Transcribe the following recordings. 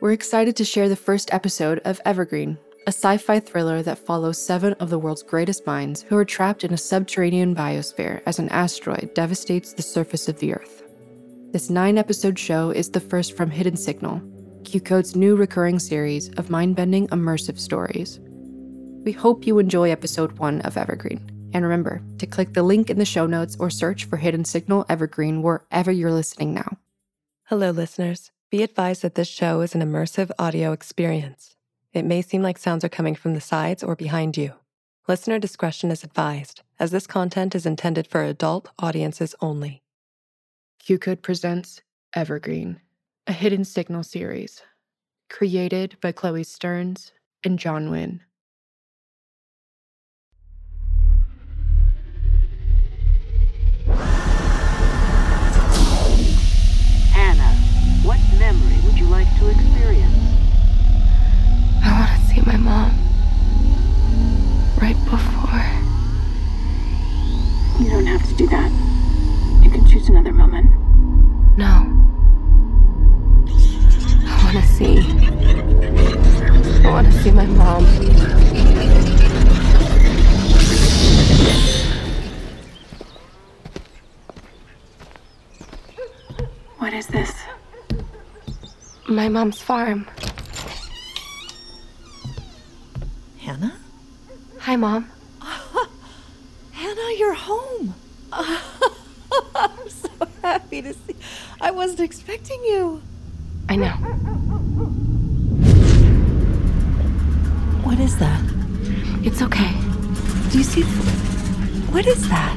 We're excited to share the first episode of Evergreen, a sci fi thriller that follows seven of the world's greatest minds who are trapped in a subterranean biosphere as an asteroid devastates the surface of the Earth. This nine episode show is the first from Hidden Signal, QCode's new recurring series of mind bending immersive stories. We hope you enjoy episode one of Evergreen. And remember to click the link in the show notes or search for Hidden Signal Evergreen wherever you're listening now. Hello, listeners. Be advised that this show is an immersive audio experience. It may seem like sounds are coming from the sides or behind you. Listener discretion is advised, as this content is intended for adult audiences only. Q Code presents Evergreen, a hidden signal series, created by Chloe Stearns and John Wynn. Memory would you like to experience? I want to see my mom. Right before. You don't have to do that. You can choose another moment. No. I want to see. I want to see my mom. What is this? My mom's farm. Hannah? Hi, Mom. Hannah, you're home. I'm so happy to see. I wasn't expecting you. I know. What is that? It's okay. Do you see? What is that?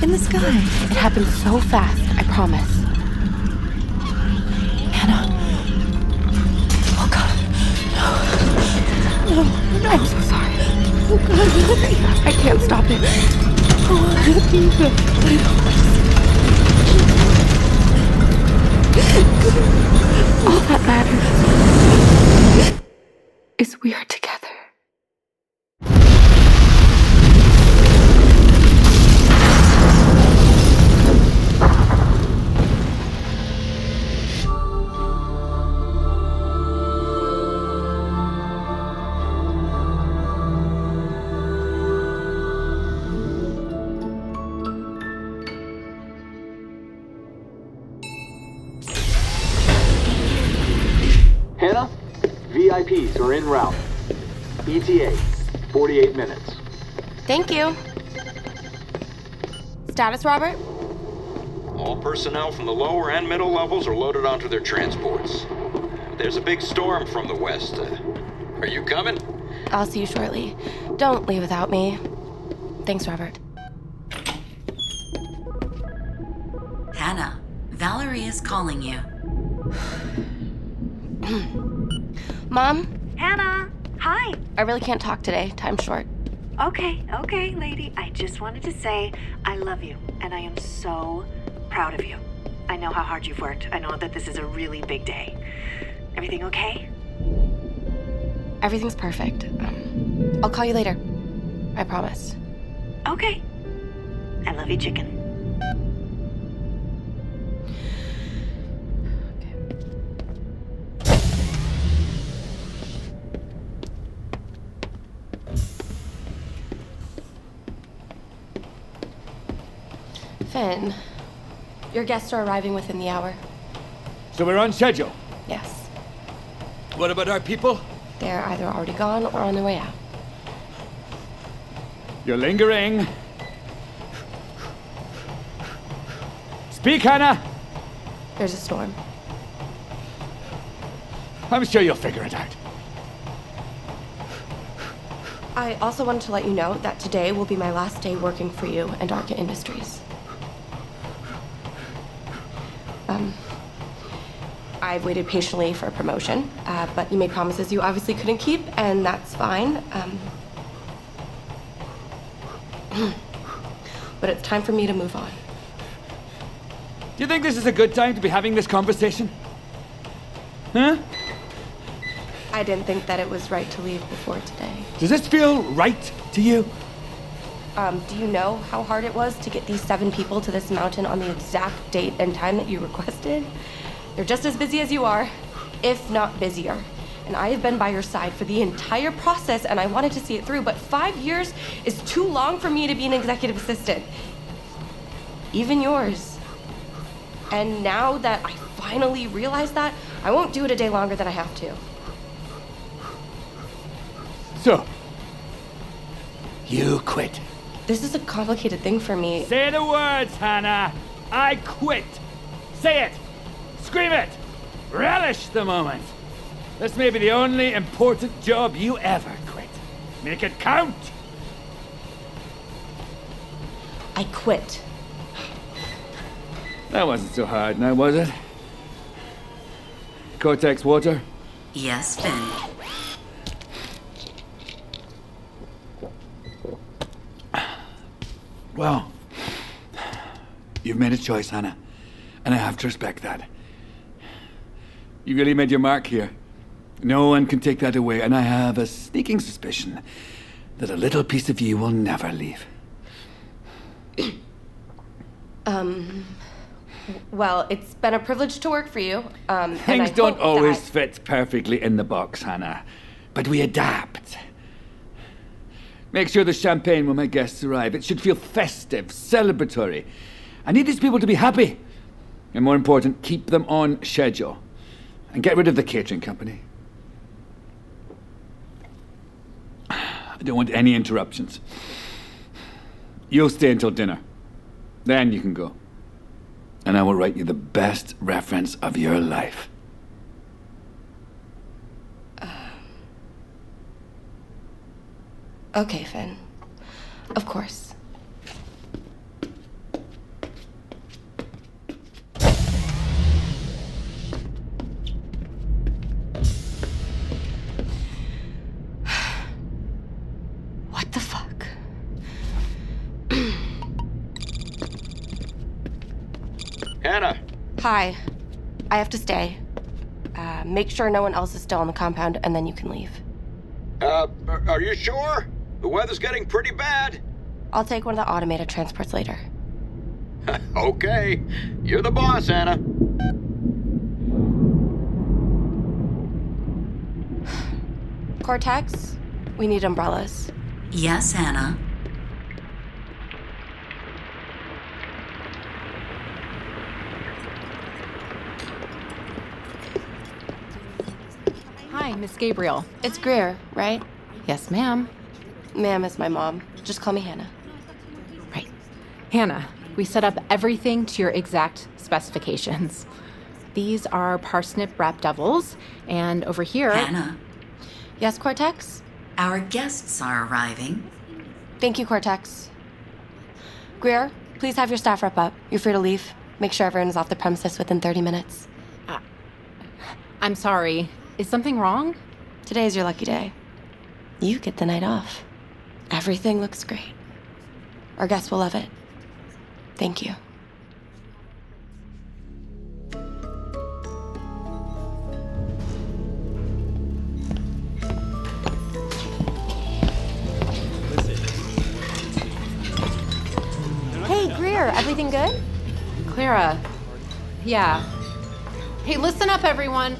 In the sky? It happened so fast, I promise. Hannah. I'm so sorry. Oh God. I can't stop it. Oh. All that matters 48 minutes. Thank you. Status, Robert? All personnel from the lower and middle levels are loaded onto their transports. There's a big storm from the west. Uh, are you coming? I'll see you shortly. Don't leave without me. Thanks, Robert. Hannah, Valerie is calling you. Mom, Hannah! I really can't talk today. Time's short. Okay, okay, lady. I just wanted to say I love you, and I am so proud of you. I know how hard you've worked. I know that this is a really big day. Everything okay? Everything's perfect. Um, I'll call you later. I promise. Okay. I love you, chicken. Finn, your guests are arriving within the hour. So we're on schedule. Yes. What about our people? They're either already gone or on their way out. You're lingering. Speak, Hannah. There's a storm. I'm sure you'll figure it out. I also wanted to let you know that today will be my last day working for you and Arca Industries. I've waited patiently for a promotion, uh, but you made promises you obviously couldn't keep, and that's fine. Um, but it's time for me to move on. Do you think this is a good time to be having this conversation? Huh? I didn't think that it was right to leave before today. Does this feel right to you? Um, do you know how hard it was to get these seven people to this mountain on the exact date and time that you requested? They're just as busy as you are. if not busier. And I have been by your side for the entire process and I wanted to see it through, but five years is too long for me to be an executive assistant. Even yours. And now that I finally realize that, I won't do it a day longer than I have to. So, you quit. This is a complicated thing for me. Say the words, Hannah. I quit. Say it. Scream it. Relish the moment. This may be the only important job you ever quit. Make it count. I quit. That wasn't so hard now, was it? Cortex water? Yes, Finn. Well, you've made a choice, Hannah, and I have to respect that. You really made your mark here. No one can take that away, and I have a sneaking suspicion that a little piece of you will never leave. Um, well, it's been a privilege to work for you. Um, and Things don't always that- fit perfectly in the box, Hannah, but we adapt. Make sure the champagne when my guests arrive. It should feel festive, celebratory. I need these people to be happy. And more important, keep them on schedule. And get rid of the catering company. I don't want any interruptions. You'll stay until dinner. Then you can go. And I will write you the best reference of your life. Um, okay, Finn. Of course. Hannah, Hi. I have to stay. Uh, make sure no one else is still on the compound, and then you can leave. uh, are- are you sure? The weather's getting pretty bad. I'll take one of the automated transports later. Okay, you're the boss, Anna. Cortex, we need umbrellas. Yes, Hannah. Hi, Miss Gabriel. It's Greer, right? Yes, ma'am. Ma'am is my mom. Just call me Hannah. Right. Hannah, we set up everything to your exact specifications. These are parsnip wrap devils, and over here. Hannah, Yes, Cortex? our guests are arriving. Thank you, Cortex. Greer, please have your staff wrap up. You're free to leave. Make sure everyone is off the premises within 30 minutes. Uh, I'm sorry. Is something wrong? Today is your lucky day. You get the night off. Everything looks great. Our guests will love it. Thank you. Hey, Greer, everything good? Clara. Yeah. Hey, listen up, everyone.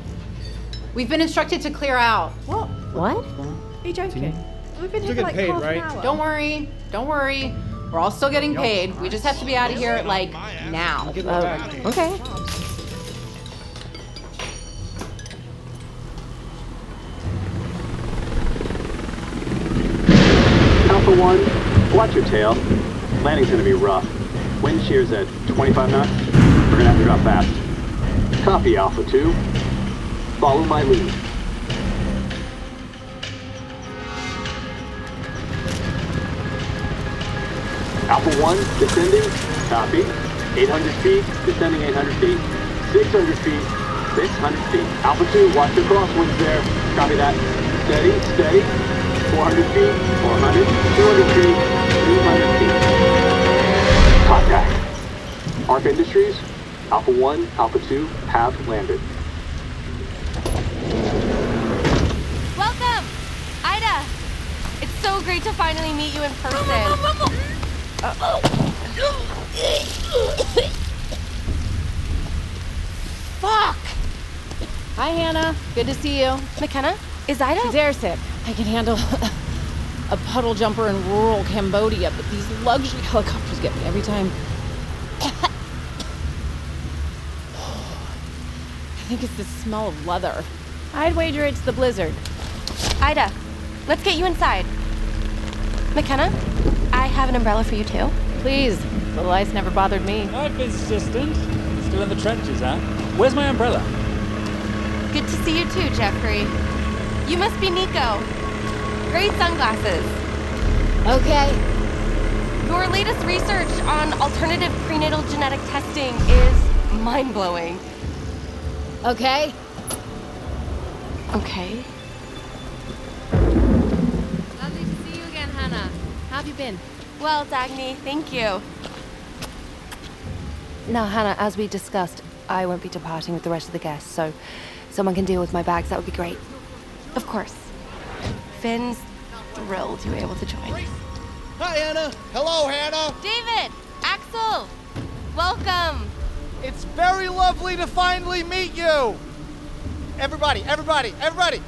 We've been instructed to clear out. What? What? Are you joking? We've been here Still for like getting paid, half right? an hour. Don't worry. Don't worry. We're all still getting paid. We just have to be out of here, like, now. Get right oh, back. Okay. Alpha 1, watch your tail. Landing's gonna be rough. Wind shear's at 25 knots. We're gonna have to drop fast. Copy, Alpha 2. Follow my lead. Alpha 1, descending. Copy. 800 feet, descending 800 feet. 600 feet, 600 feet. Alpha 2, watch the crosswinds there. Copy that. Steady, steady. 400 feet, 400, 200 feet, 300 feet. Contact. Arc Industries, Alpha 1, Alpha 2 have landed. Welcome! Ida! It's so great to finally meet you in person. Fuck! Hi, Hannah. Good to see you. McKenna? Is Ida? She's airsick. I can handle a puddle jumper in rural Cambodia, but these luxury helicopters get me every time. I think it's the smell of leather. I'd wager it's the blizzard. Ida, let's get you inside. McKenna, I have an umbrella for you too. Please. Little ice never bothered me. Hi, physicist. Still in the trenches, huh? Where's my umbrella? Good to see you too, Jeffrey. You must be Nico. Great sunglasses. Okay. Your latest research on alternative prenatal genetic testing is mind blowing. Okay. Okay. Lovely to see you again, Hannah. How have you been? Well, Dagny, thank you. Now, Hannah, as we discussed, I won't be departing with the rest of the guests, so someone can deal with my bags. That would be great. Of course. Finn's thrilled you were able to join. Hi, Hannah. Hello, Hannah. David! Axel! Welcome! It's very lovely to finally meet you. Everybody, everybody, everybody.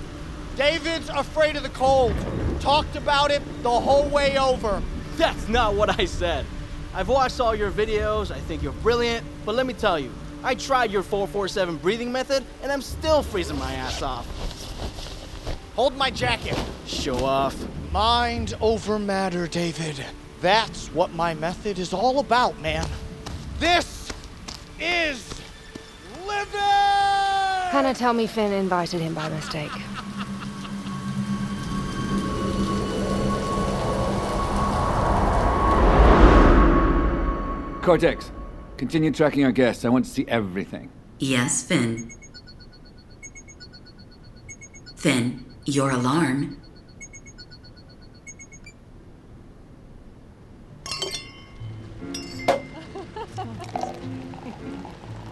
David's afraid of the cold. Talked about it the whole way over. That's not what I said. I've watched all your videos, I think you're brilliant, but let me tell you, I tried your 447 breathing method, and I'm still freezing my ass off. Hold my jacket. Show off. Mind over matter, David. That's what my method is all about, man. This is living! Hannah, tell me Finn invited him by mistake. Cortex, continue tracking our guests. I want to see everything. Yes, Finn. Finn, your alarm.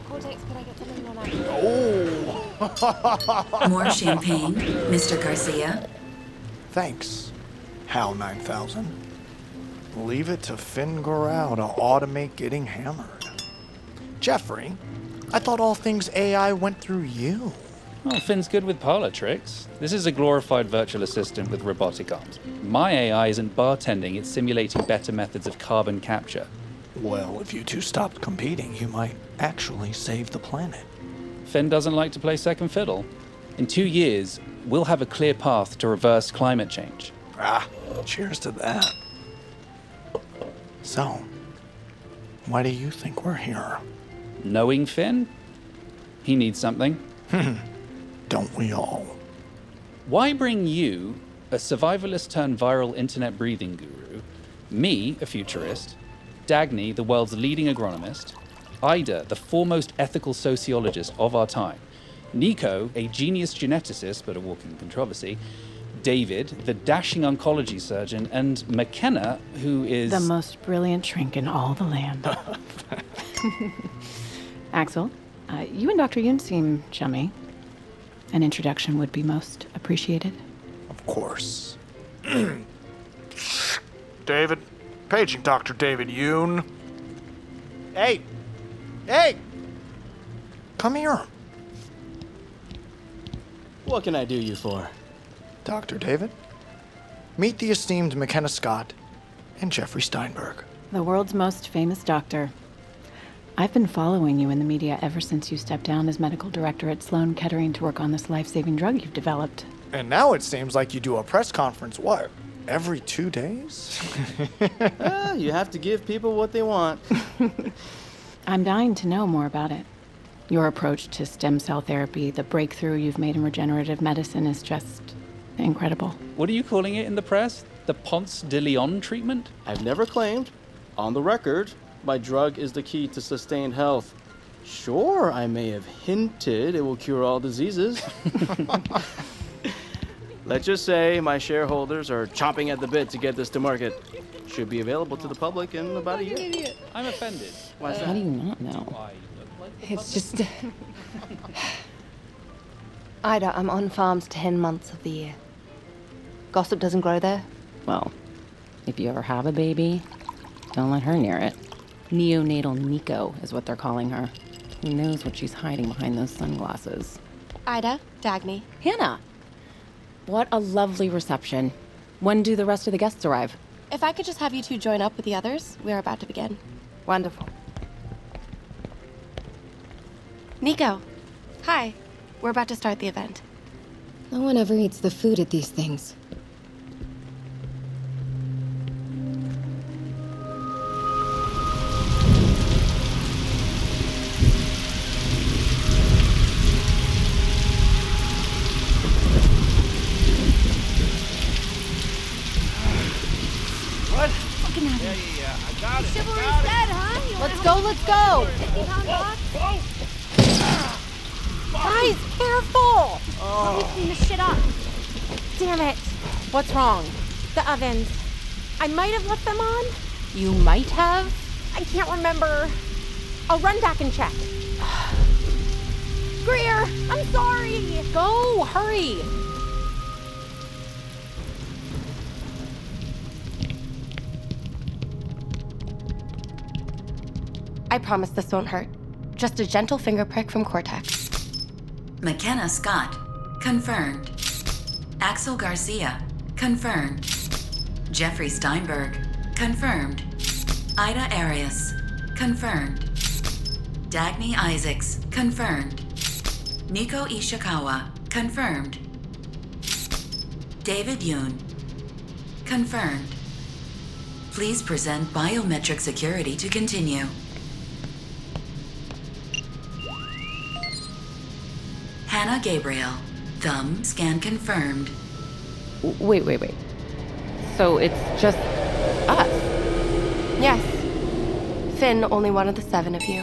Cortex, could I get something on that? Oh! More champagne, Mr. Garcia. Thanks, HAL 9000. Leave it to Finn Gorau to automate getting hammered. Jeffrey, I thought all things AI went through you. Well, Finn's good with parlor tricks. This is a glorified virtual assistant with robotic arms. My AI isn't bartending, it's simulating better methods of carbon capture. Well, if you two stopped competing, you might actually save the planet. Finn doesn't like to play second fiddle. In two years, we'll have a clear path to reverse climate change. Ah, cheers to that. So, why do you think we're here? Knowing Finn? He needs something. Hmm. Don't we all? Why bring you, a survivalist turned viral internet breathing guru, me, a futurist, Dagny, the world's leading agronomist, Ida, the foremost ethical sociologist of our time, Nico, a genius geneticist but a walking controversy, David, the dashing oncology surgeon, and McKenna, who is. The most brilliant shrink in all the land. Axel, uh, you and Dr. Yoon seem chummy. An introduction would be most appreciated. Of course. David, paging Dr. David Yoon. Hey! Hey! Come here. What can I do you for? Dr. David, meet the esteemed McKenna Scott and Jeffrey Steinberg. The world's most famous doctor. I've been following you in the media ever since you stepped down as medical director at Sloan Kettering to work on this life saving drug you've developed. And now it seems like you do a press conference, what, every two days? Ah, you have to give people what they want. I'm dying to know more about it. Your approach to stem cell therapy, the breakthrough you've made in regenerative medicine is just incredible. What are you calling it in the press? The Ponce de Leon treatment? I've never claimed, on the record, my drug is the key to sustained health. Sure, I may have hinted it will cure all diseases. Let's just say my shareholders are chomping at the bit to get this to market. Should be available to the public in about a year. I'm offended. Why is How that? do you not know? It's just. Ida, I'm on farms 10 months of the year. Gossip doesn't grow there. Well, if you ever have a baby, don't let her near it. Neonatal Nico is what they're calling her. Who knows what she's hiding behind those sunglasses? Ida, Dagny. Hannah. What a lovely reception. When do the rest of the guests arrive? If I could just have you two join up with the others, we are about to begin. Wonderful. Nico. Hi. We're about to start the event. No one ever eats the food at these things. Huh? Let's go, let's go! Guys, careful! Oh. Let me clean this shit up. Damn it. What's wrong? The ovens. I might have left them on. You might have? I can't remember. I'll run back and check. Greer, I'm sorry. Go, hurry. I promise this won't hurt. Just a gentle finger prick from Cortex. McKenna Scott, confirmed. Axel Garcia, confirmed. Jeffrey Steinberg, confirmed. Ida Arias, confirmed. Dagny Isaacs, confirmed. Nico Ishikawa, confirmed. David Yoon, confirmed. Please present biometric security to continue. Hannah Gabriel, thumb scan confirmed. Wait, wait, wait. So it's just us? Yes. Finn, only one of the seven of you.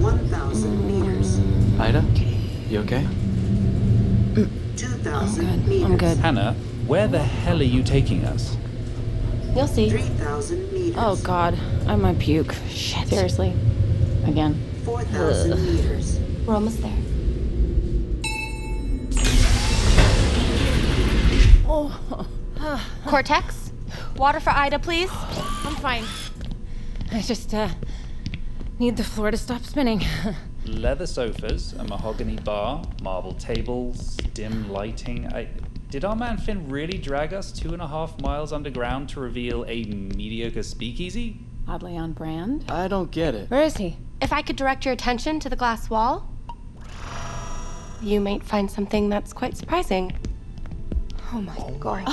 One thousand meters. Ida, you okay? Two thousand meters. I'm good. Hannah, where the hell are you taking us? You'll see. Three thousand meters. Oh god, I might puke. Shit. Seriously. Again. Four thousand meters. We're almost there. Oh. Cortex? Water for Ida, please. I'm fine. I just, uh, need the floor to stop spinning. Leather sofas, a mahogany bar, marble tables, dim lighting. I, did our man Finn really drag us two and a half miles underground to reveal a mediocre speakeasy? Oddly on brand. I don't get it. Where is he? If I could direct your attention to the glass wall, you might find something that's quite surprising. Oh my god.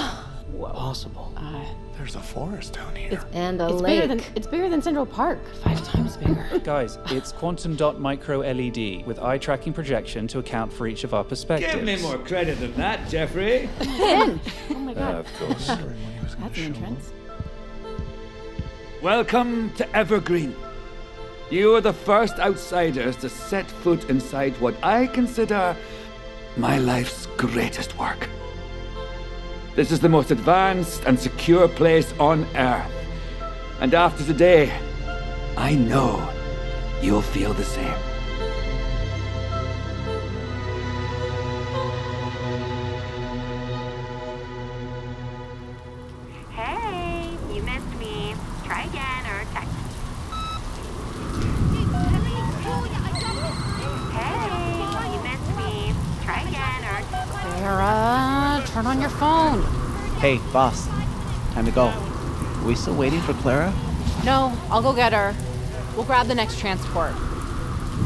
Possible. Uh, There's a forest down here. it's, And a it's lake. bigger than it's bigger than Central Park. Five times bigger. Guys, it's quantum dot micro LED with eye tracking projection to account for each of our perspectives. Give me more credit than that, Jeffrey. Finn! Oh my god. Uh, of course. That's an entrance. Welcome to Evergreen. You are the first outsiders to set foot inside what I consider my life's greatest work. This is the most advanced and secure place on Earth. And after today, I know you'll feel the same. Hey, boss. Time to go. We still waiting for Clara? No, I'll go get her. We'll grab the next transport.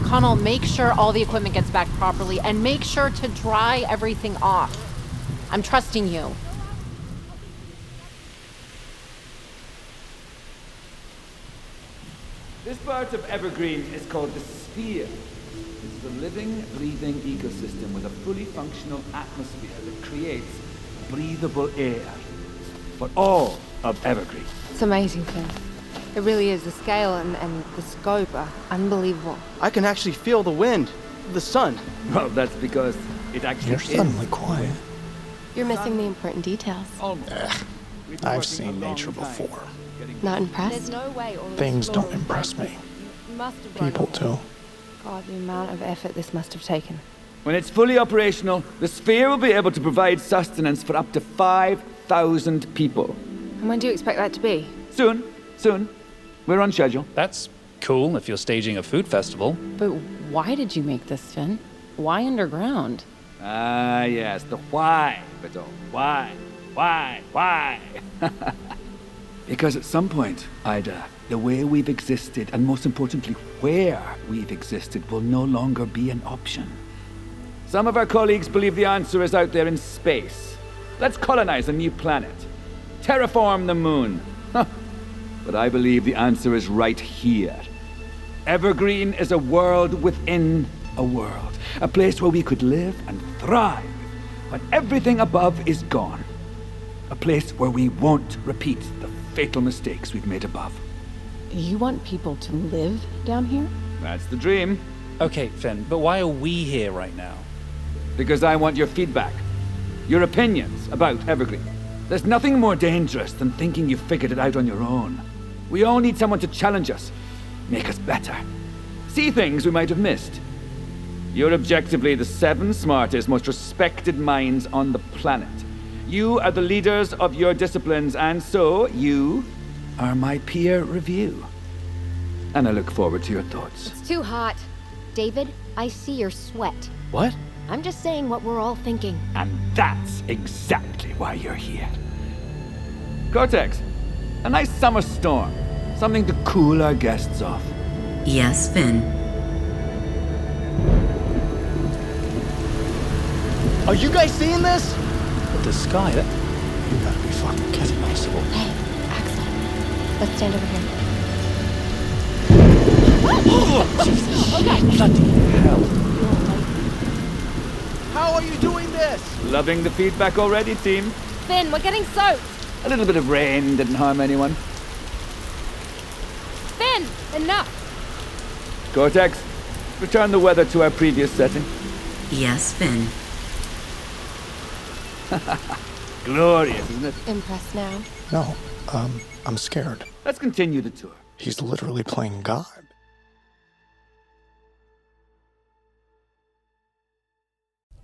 Connell, make sure all the equipment gets back properly and make sure to dry everything off. I'm trusting you. This part of Evergreen is called the Sphere. It's a living, breathing ecosystem with a fully functional atmosphere that creates breathable air for all of Evergreen. It's amazing, Finn. It really is. The scale and, and the scope are unbelievable. I can actually feel the wind, the sun. Well, that's because it actually You're is. suddenly quiet. You're missing the important details. Oh, I've seen nature before. Not impressed? No way Things don't impress me. You must have run People all- do. God, the amount of effort this must have taken. When it's fully operational, the sphere will be able to provide sustenance for up to 5,000 people. And when do you expect that to be? Soon, soon. We're on schedule. That's cool if you're staging a food festival. But why did you make this, Finn? Why underground? Ah, yes, the why, Beto. Why? Why? Why? because at some point, Ida, the way we've existed, and most importantly, where we've existed, will no longer be an option. Some of our colleagues believe the answer is out there in space. Let's colonize a new planet, terraform the moon. but I believe the answer is right here. Evergreen is a world within a world, a place where we could live and thrive when everything above is gone. A place where we won't repeat the fatal mistakes we've made above. You want people to live down here? That's the dream. Okay, Finn, but why are we here right now? Because I want your feedback, your opinions about Evergreen. There's nothing more dangerous than thinking you've figured it out on your own. We all need someone to challenge us, make us better, see things we might have missed. You're objectively the seven smartest, most respected minds on the planet. You are the leaders of your disciplines, and so you are my peer review. And I look forward to your thoughts. It's too hot. David, I see your sweat. What? I'm just saying what we're all thinking. And that's exactly why you're here. Cortex, a nice summer storm. Something to cool our guests off. Yes, Finn. Are you guys seeing this? The sky, that. You gotta be fucking kidding me. Possible. Hey, Axel. Let's stand over here. Oh, Bloody hell. How are you doing this? Loving the feedback already, team. Finn, we're getting soaked. A little bit of rain didn't harm anyone. Finn, enough. Cortex, return the weather to our previous setting. Yes, Finn. Glorious, isn't it? Impressed now? No, um, I'm scared. Let's continue the tour. He's literally playing God.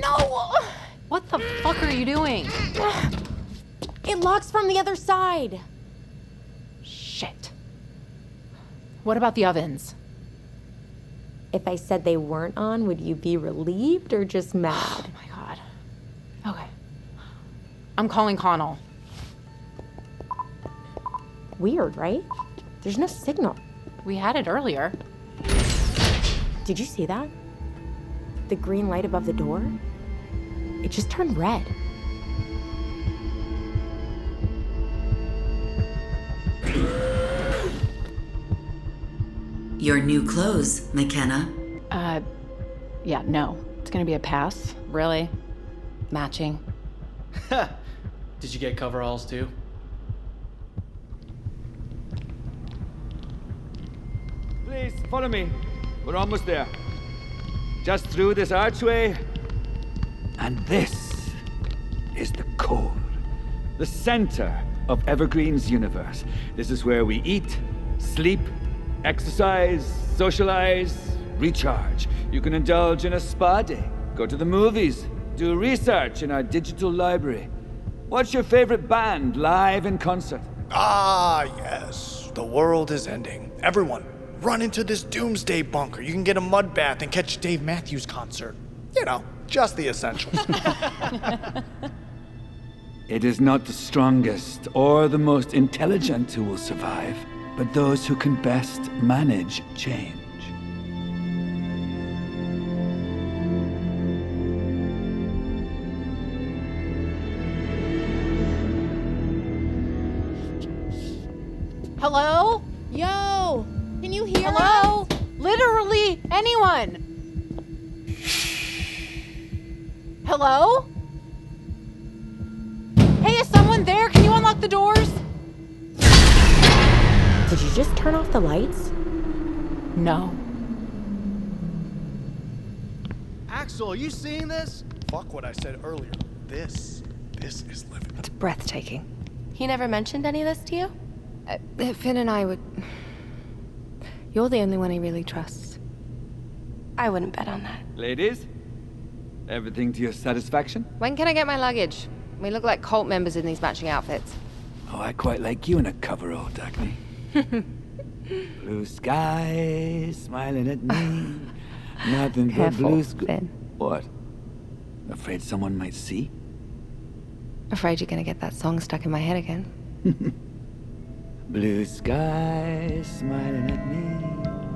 No! What the fuck are you doing? It locks from the other side. Shit. What about the ovens? If I said they weren't on, would you be relieved or just mad? Oh my god. Okay. I'm calling Connell. Weird, right? There's no signal. We had it earlier. Did you see that? The green light above the door? It just turned red. Your new clothes, McKenna. Uh, yeah, no. It's gonna be a pass. Really? Matching. Did you get coveralls too? Please, follow me. We're almost there. Just through this archway. And this is the core, the center of Evergreen's universe. This is where we eat, sleep, exercise, socialize, recharge. You can indulge in a spa day, go to the movies, do research in our digital library. What's your favorite band live in concert? Ah, yes. The world is ending. Everyone, run into this doomsday bunker. You can get a mud bath and catch Dave Matthews concert. You know, Just the essentials. It is not the strongest or the most intelligent who will survive, but those who can best manage change. Hello? Yo! Can you hear me? Hello? Literally anyone. Hello? Hey, is someone there? Can you unlock the doors? Did you just turn off the lights? No. Axel, are you seeing this? Fuck what I said earlier. This, this is living. It's breathtaking. He never mentioned any of this to you? Uh, Finn and I would. You're the only one he really trusts. I wouldn't bet on that. Ladies, everything to your satisfaction? When can I get my luggage? We look like cult members in these matching outfits. Oh, I quite like you in a coverall, Dagny. blue sky, smiling at me. Nothing but Careful, blue sky. Finn. What? Afraid someone might see? Afraid you're gonna get that song stuck in my head again. Blue sky, smiling at me.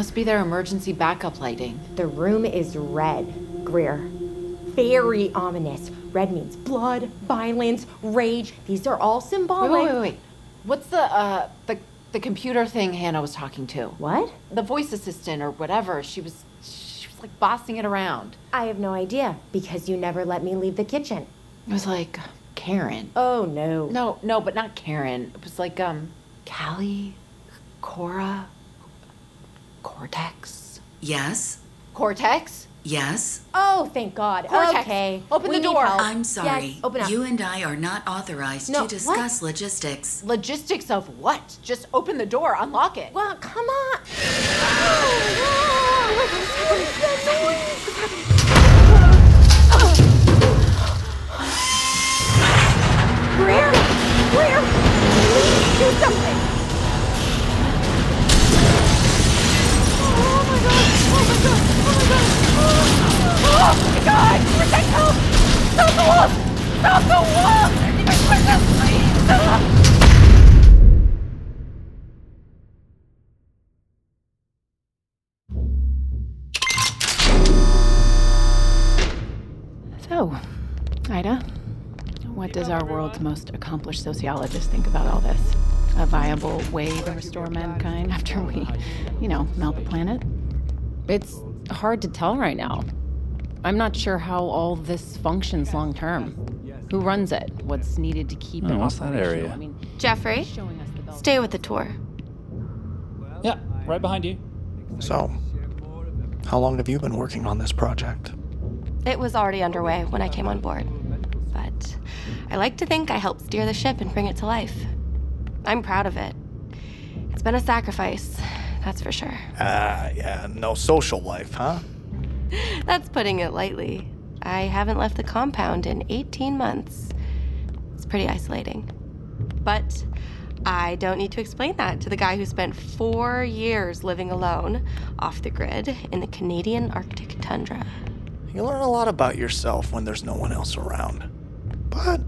Must be their emergency backup lighting. The room is red, Greer. Very ominous. Red means blood, violence, rage. These are all Wait, symbolic. wait, wait, wait. What's the uh the the computer thing Hannah was talking to? What? The voice assistant or whatever. She was she was like bossing it around. I have no idea because you never let me leave the kitchen. It was like Karen. Oh no. No, no, but not Karen. It was like um Callie, Cora, Cortex. Yes? Cortex? Yes? Oh, thank God. Cortex, Okay. open we the door. I'm sorry. Yes, open up. You and I are not authorized No, to discuss logistics. Logistics of what? Just open the door, unlock it. Well, come on. Greer! Greer! Please do something! So, Ida, what does our world's most accomplished sociologist think about all this? A viable way to restore mankind after we, you know, melt the planet? It's hard to tell right now. I'm not sure how all this functions long term. Who runs it? What's needed to keep Oh, it what's that area? I mean, Jeffrey, stay with the tour. Yeah, right behind you. So, how long have you been working on this project? It was already underway when I came on board. But I like to think I helped steer the ship and bring it to life. I'm proud of it. It's been a sacrifice, that's for sure. Ah, yeah, no social life, huh? That's putting it lightly. I haven't left the compound in 18 months. It's pretty isolating. But I don't need to explain that to the guy who spent four years living alone off the grid in the Canadian Arctic tundra. You learn a lot about yourself when there's no one else around. But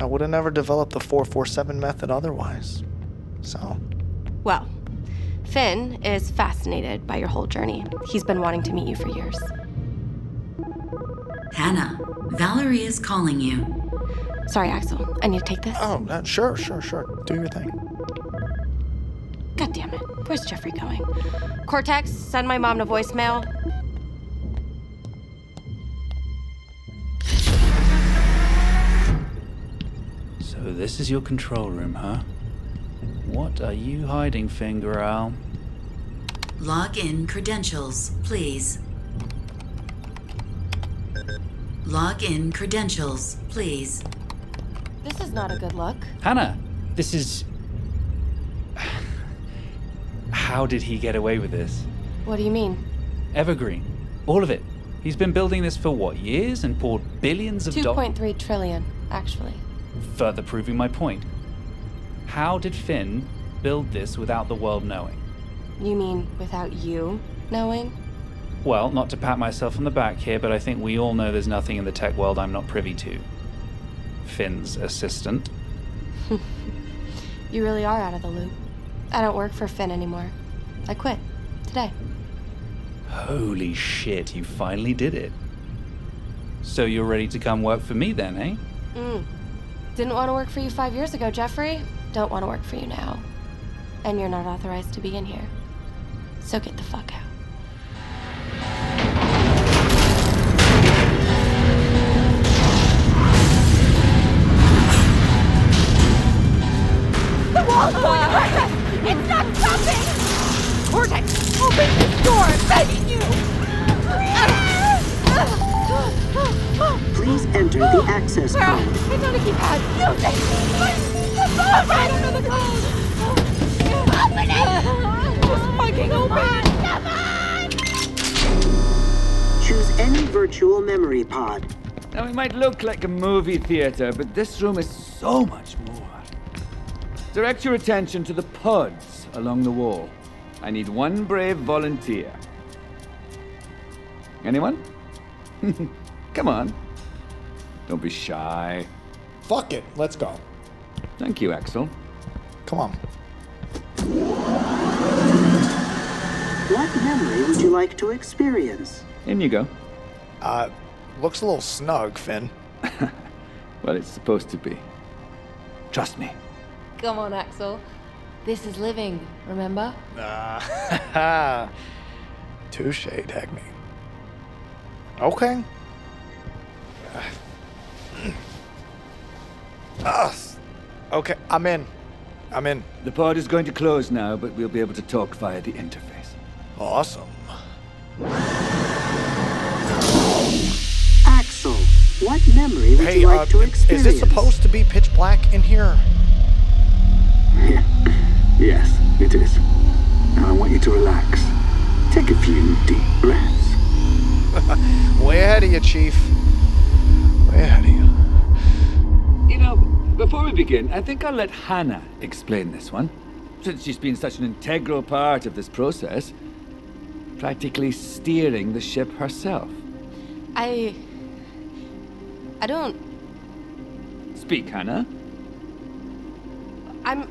I would have never developed the 447 method otherwise. So, Well, Finn is fascinated by your whole journey. He's been wanting to meet you for years. Hannah, Valerie is calling you. Sorry, Axel. I need to take this. oh, uh, sure, sure, sure. Do your thing. God damn it. Where's Jeffrey going? Cortex, send my mom to voicemail. So this is your control room, huh? What are you hiding, Fingeral? Log in credentials, please. Log in credentials, please. This is not a good look. Hannah, this is. How did he get away with this? What do you mean? Evergreen. All of it. He's been building this for what, years and poured billions of dollars? 2.3 trillion, actually. Further proving my point. How did Finn build this without the world knowing? You mean without you knowing? Well, not to pat myself on the back here, but I think we all know there's nothing in the tech world I'm not privy to. Finn's assistant. You really are out of the loop. I don't work for Finn anymore. I quit. Today. Holy shit, you finally did it. So you're ready to come work for me then, eh? Mm. Didn't want to work for you five years ago, Jeffrey. Don't want to work for you now. And you're not authorized to be in here. So get the fuck out. The wall's going to hurt us! It's not stopping! Cortex, open this door! I'm begging you! Please enter the access Clara, code. it's on a keypad. Use it! The phone! I don't know the code! Open it! Just fucking open! Come on! Choose any virtual memory pod. Now, it might look like a movie theater, but this room is so much more. Direct your attention to the pods along the wall. I need one brave volunteer. Anyone? Come on. Don't be shy. Fuck it. Let's go. Thank you, Axel. Come on. What memory would you like to experience? In you go. Uh, looks a little snug, Finn. Well, it's supposed to be. Trust me. Come on, Axel. This is living, remember? Ah, touche, Dagny. Okay. Ah, okay, I'm in. I'm in. The pod is going to close now, but we'll be able to talk via the interface. Awesome. Axel, what memory would Hey, you uh, like to experience? is it supposed to be pitch black in here? Yeah. Yes, it is. Now I want you to relax. Take a few deep breaths. Way ahead of you, Chief. Way ahead of you. You know, before we begin, I think I'll let Hannah explain this one, since she's been such an integral part of this process, practically steering the ship herself. I. I don't. Speak, Hannah. I'm.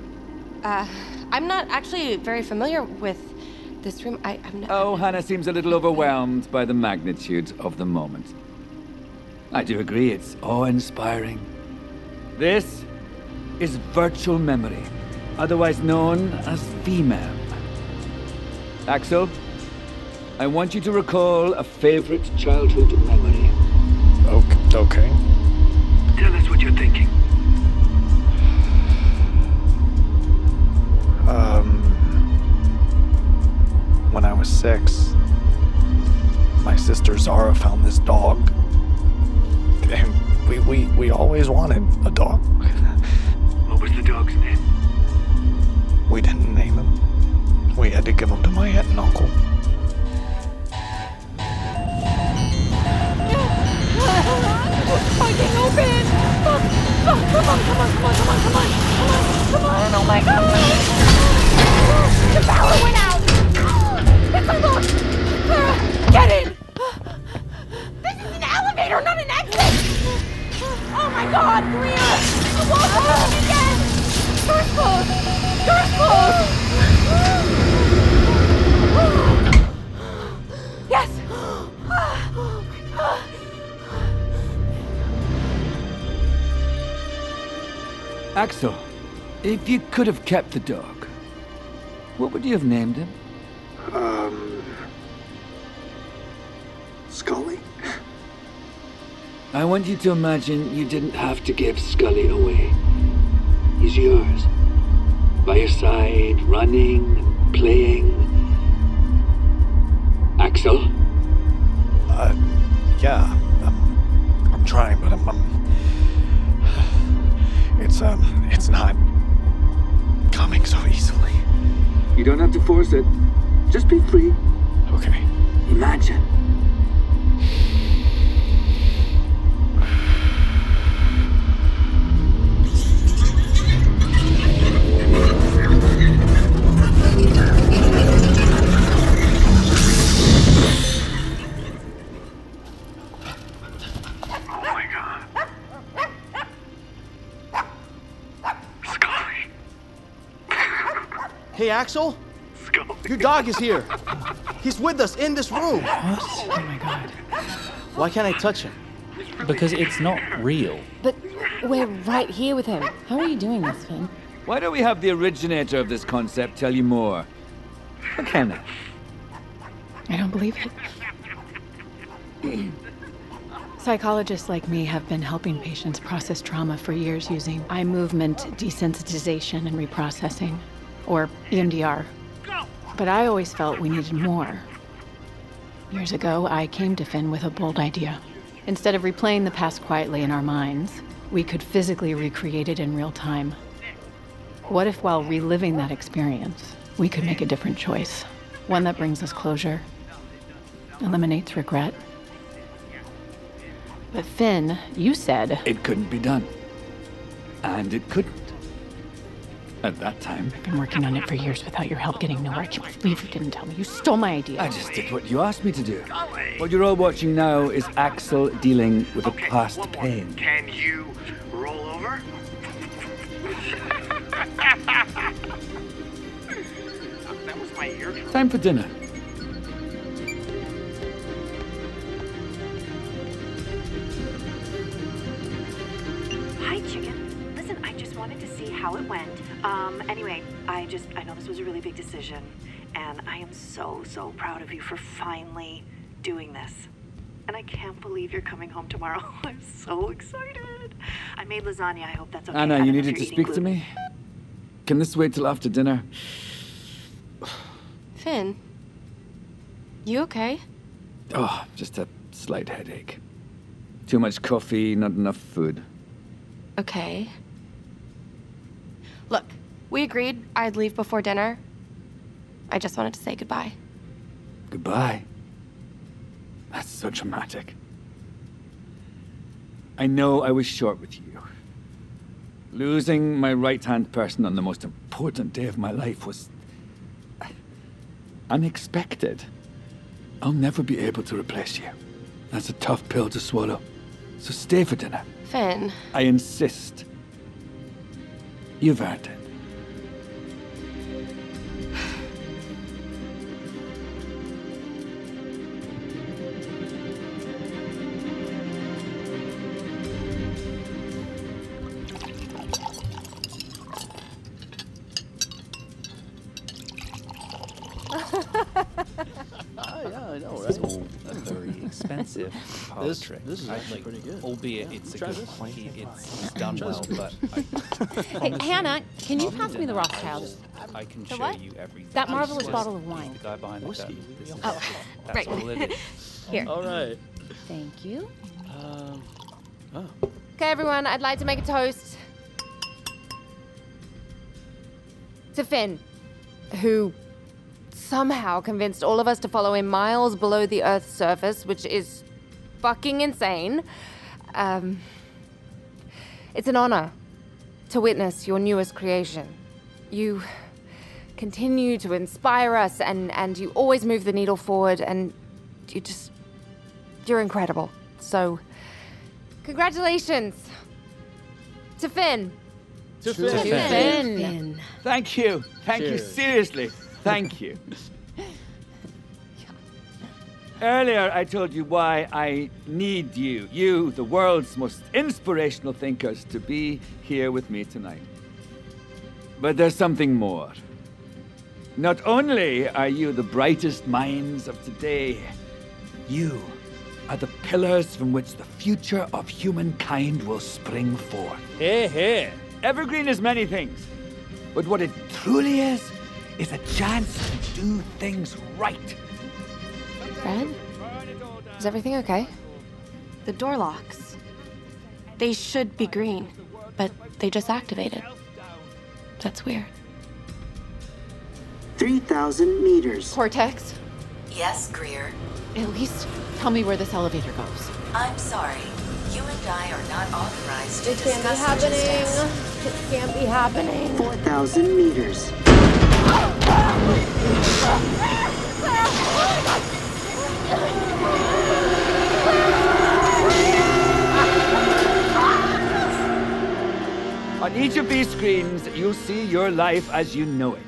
Uh. I'm not actually very familiar with this room. I, I'm not. Oh, Hannah seems a little overwhelmed by the magnitude of the moment. I do agree, it's awe inspiring. This is virtual memory, otherwise known as female. Axel, I want you to recall a favorite childhood memory. Okay. okay. Tell us what you're thinking. Um, when I was six, my sister Zara found this dog. And we, we, we always wanted a dog. What was the dog's name? We didn't name him. We had to give him to my aunt and uncle. Fucking open! Fuck! Fuck! Come on! Come on! Come on! Come on! Come on! Come on! Come on! Oh my god! The power went out! It's unlocked! Clara, uh, get in! My god! The wall's opening again! Door's closed! Door's closed! Yes! Axel, if you could have kept the dog, what would you have named him? I want you to imagine you didn't have to give Scully away. He's yours. By your side, running, playing. Axel? Uh, yeah. I'm, I'm trying, but I'm, I'm. It's, um, it's not coming so easily. You don't have to force it. Just be free. Okay. Imagine. Axel? Your dog is here. He's with us in this room. What? Oh my god. Why can't I touch him? Because it's not real. But we're right here with him. How are you doing this, Finn? Why don't we have the originator of this concept tell you more? McKenna. I don't believe it. Psychologists like me have been helping patients process trauma for years using eye movement desensitization and reprocessing, or EMDR. But I always felt we needed more. Years ago, I came to Finn with a bold idea. Instead of replaying the past quietly in our minds, we could physically recreate it in real time. What if, while reliving that experience, we could make a different choice? One that brings us closure, eliminates regret. But Finn, you said. It couldn't be done. And it couldn't. At that time. I've been working on it for years without your help getting nowhere. I can't believe you didn't tell me. You stole my idea. I just did what you asked me to do. What you're all watching now is Axel dealing with a past pain. Can you roll over? that was my ear. Time for dinner. Um, anyway, I just, I know this was a really big decision, and I am so, so proud of you for finally doing this. And I can't believe you're coming home tomorrow. I'm so excited. I made lasagna. I hope that's okay. Anna, you needed to you're eating speak to me? Can this wait till after dinner? Finn, you okay? Oh, just a slight headache. Too much coffee, not enough food. Okay. Look, we agreed I'd leave before dinner. I just wanted to say goodbye. Goodbye. That's so dramatic. I know I was short with you. Losing my right hand person on the most important day of my life was. unexpected. I'll never be able to replace you. That's a tough pill to swallow. So stay for dinner. Finn, I insist. You've earned This- this is actually like, pretty good. Albeit it's a good this. point. It's, it's done well, but I, Hey, Hannah, can you pass me the dinner, Rothschild? I can The show what? you everything. That marvelous swear. bottle of wine. The guy behind the Whiskey. curtain. Oh, that's right. all it is. Here. All right. Thank you. Um, oh. Okay, everyone, I'd like to make a toast to Finn, who somehow convinced all of us to follow him miles below the Earth's surface, which is fucking insane. Um, it's an honor to witness your newest creation. You continue to inspire us, and, and you always move the needle forward, and you just. You're incredible. So, congratulations to Finn. To To Finn. Finn. Finn. Thank you. Thank you. Seriously. Thank you. Earlier, I told you why I need you, you, the world's most inspirational thinkers, to be here with me tonight. But there's something more. Not only are you the brightest minds of today, you are the pillars from which the future of humankind will spring forth. Hey, hey. Evergreen is many things, but what it truly is, is a chance to do things right. Fred? Is everything okay? The door locks. They should be green, but they just activated. That's weird. 3,000 meters. Cortex, Yes, Greer. At least tell me where this elevator goes. I'm sorry. You and I are not authorized to It can't be happening. logistics. It can't be happening. 4,000 meters. On each of these screens, you'll see your life as you know it.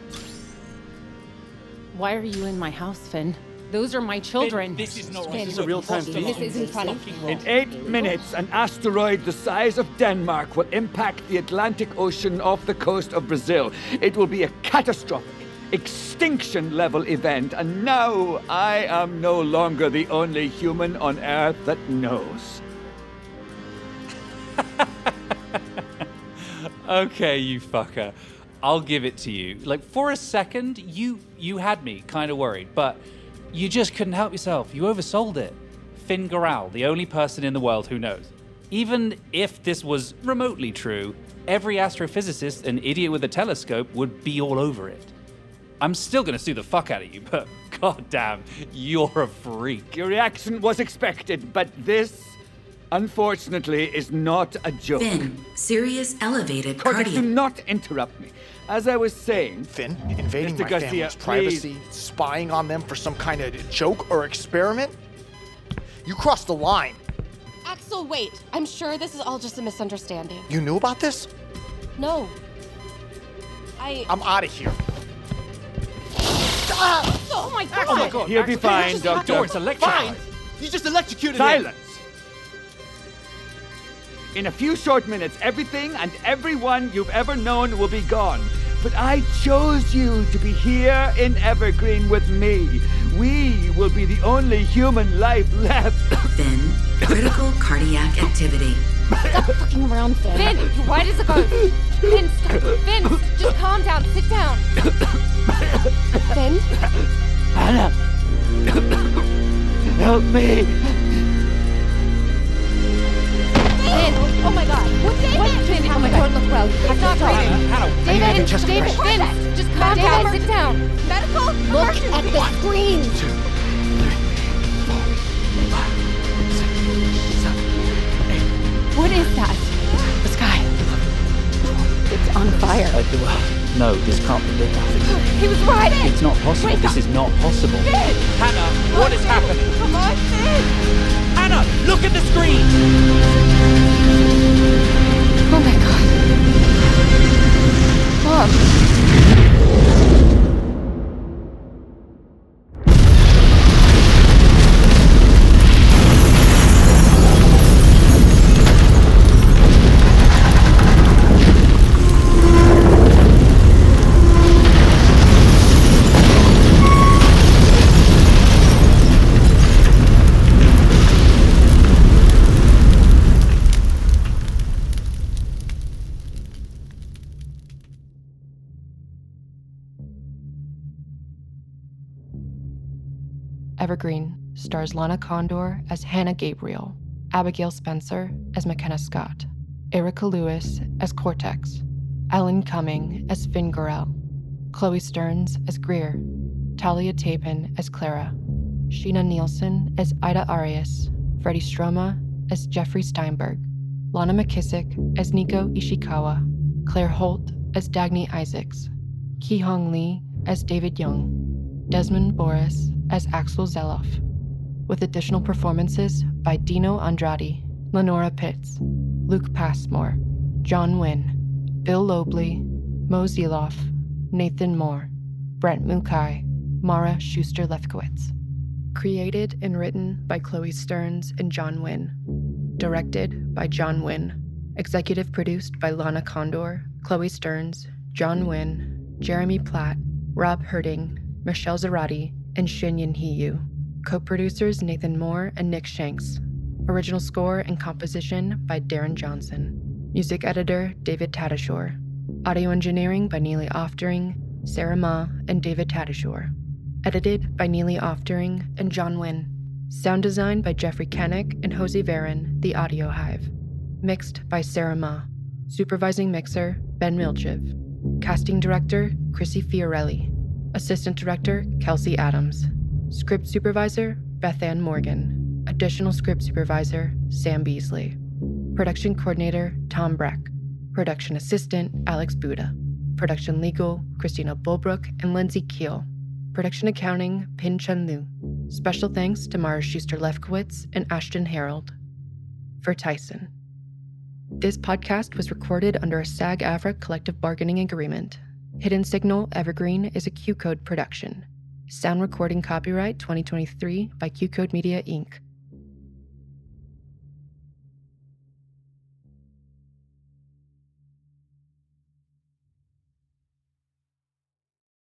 Why are you in my house, Finn? Those are my children. this is not Finn, This is a real-time feed. This isn't funny. In eight minutes, an asteroid the size of Denmark will impact the Atlantic Ocean off the coast of Brazil. It will be a catastrophic, extinction level event, and now I am no longer the only human on Earth that knows. Okay, you fucker. I'll give it to you. Like for a second, you you had me kind of worried, but you just couldn't help yourself. You oversold it. Finn Goral, the only person in the world who knows. Even if this was remotely true, every astrophysicist and idiot with a telescope would be all over it. I'm still gonna sue the fuck out of you, but goddamn, you're a freak. Your reaction was expected, but this, unfortunately, is not a joke. Finn, serious elevated Cortex, do not interrupt me. As I was saying, Finn, invading Mr. my Garcia, family's please. privacy, spying on them for some kind of joke or experiment? You crossed the line. Axel, wait. I'm sure this is all just a misunderstanding. You knew about this? No. I. I'm out of here. Oh, oh my god! Oh my god. He'll be Axel, fine, just Doctor. Doors electrified. Fine. You just electrocuted him. Silence! In a few short minutes, everything and everyone you've ever known will be gone. But I chose you to be here in Evergreen with me. We will be the only human life left. Finn, critical cardiac activity. Stop fucking around, Finn. Finn, why does it go? Finn, stop. Finn, just calm down. Sit down. Finn? Anna! Help me! Finn! Oh my god. What, what Finn? Oh my god. look well. He's not breathing. Anna, David, just David, breathe. Finn, just calm down. Sit down. Medical? Look at the screen. What is that? The sky. It's on fire. Well, no, this can't be it. He was right. It's not possible. Wake This up. is not possible. Finn! Hannah, what is happening? Come on, Finn! Hannah, look at the screen! Stars Lana Condor as Hannah Gabriel, Abigail Spencer as McKenna Scott, Erica Lewis as Cortex, Alan Cumming as Finn Gorell, Chloe Stearns as Greer, Talia Tapin as Clara, Sheena Nielsen as Ida Arias, Freddie Stroma as Jeffrey Steinberg, Lana McKissack as Nico Ishikawa, Claire Holt as Dagny Isaacs, Ki Hong Lee as David Young, Desmond Boris as Axel Zeloff, with additional performances by Dino Andrade, Lenora Pitts, Luke Passmore, John Wynn, Bill Lobley, Mo Zeloff, Nathan Moore, Brent Mukai, Mara Schuster Lefkowitz. Created and written by Chloe Stearns and John Wynn. Directed by John Wynn. Executive produced by Lana Condor, Chloe Stearns, John Wynn, Jeremy Platt, Rob Herting, Michelle Zarati, and Shinyin Hiyu. Co producers Nathan Moore and Nick Shanks. Original score and composition by Darren Johnson. Music editor David Tadashore. Audio engineering by Neely Oftering, Sarah Ma, and David Tadashore. Edited by Neely Oftering and John Wynn. Sound design by Jeffrey Kennick and Josie Varon, The Audio Hive. Mixed by Sarah Ma. Supervising mixer Ben Milchiv. Casting director Chrissy Fiorelli. Assistant director Kelsey Adams. Script supervisor Beth Ann Morgan. Additional script supervisor Sam Beasley. Production coordinator Tom Breck. Production assistant Alex Buda. Production legal Christina Bulbrook and Lindsay Keel. Production accounting Pin Chun Lu. Special thanks to Mara Schuster Lefkowitz and Ashton Harold. For Tyson. This podcast was recorded under a SAG AFTRA collective bargaining agreement. Hidden Signal Evergreen is a QCODE production. Sound recording copyright 2023 by QCODE Media Inc.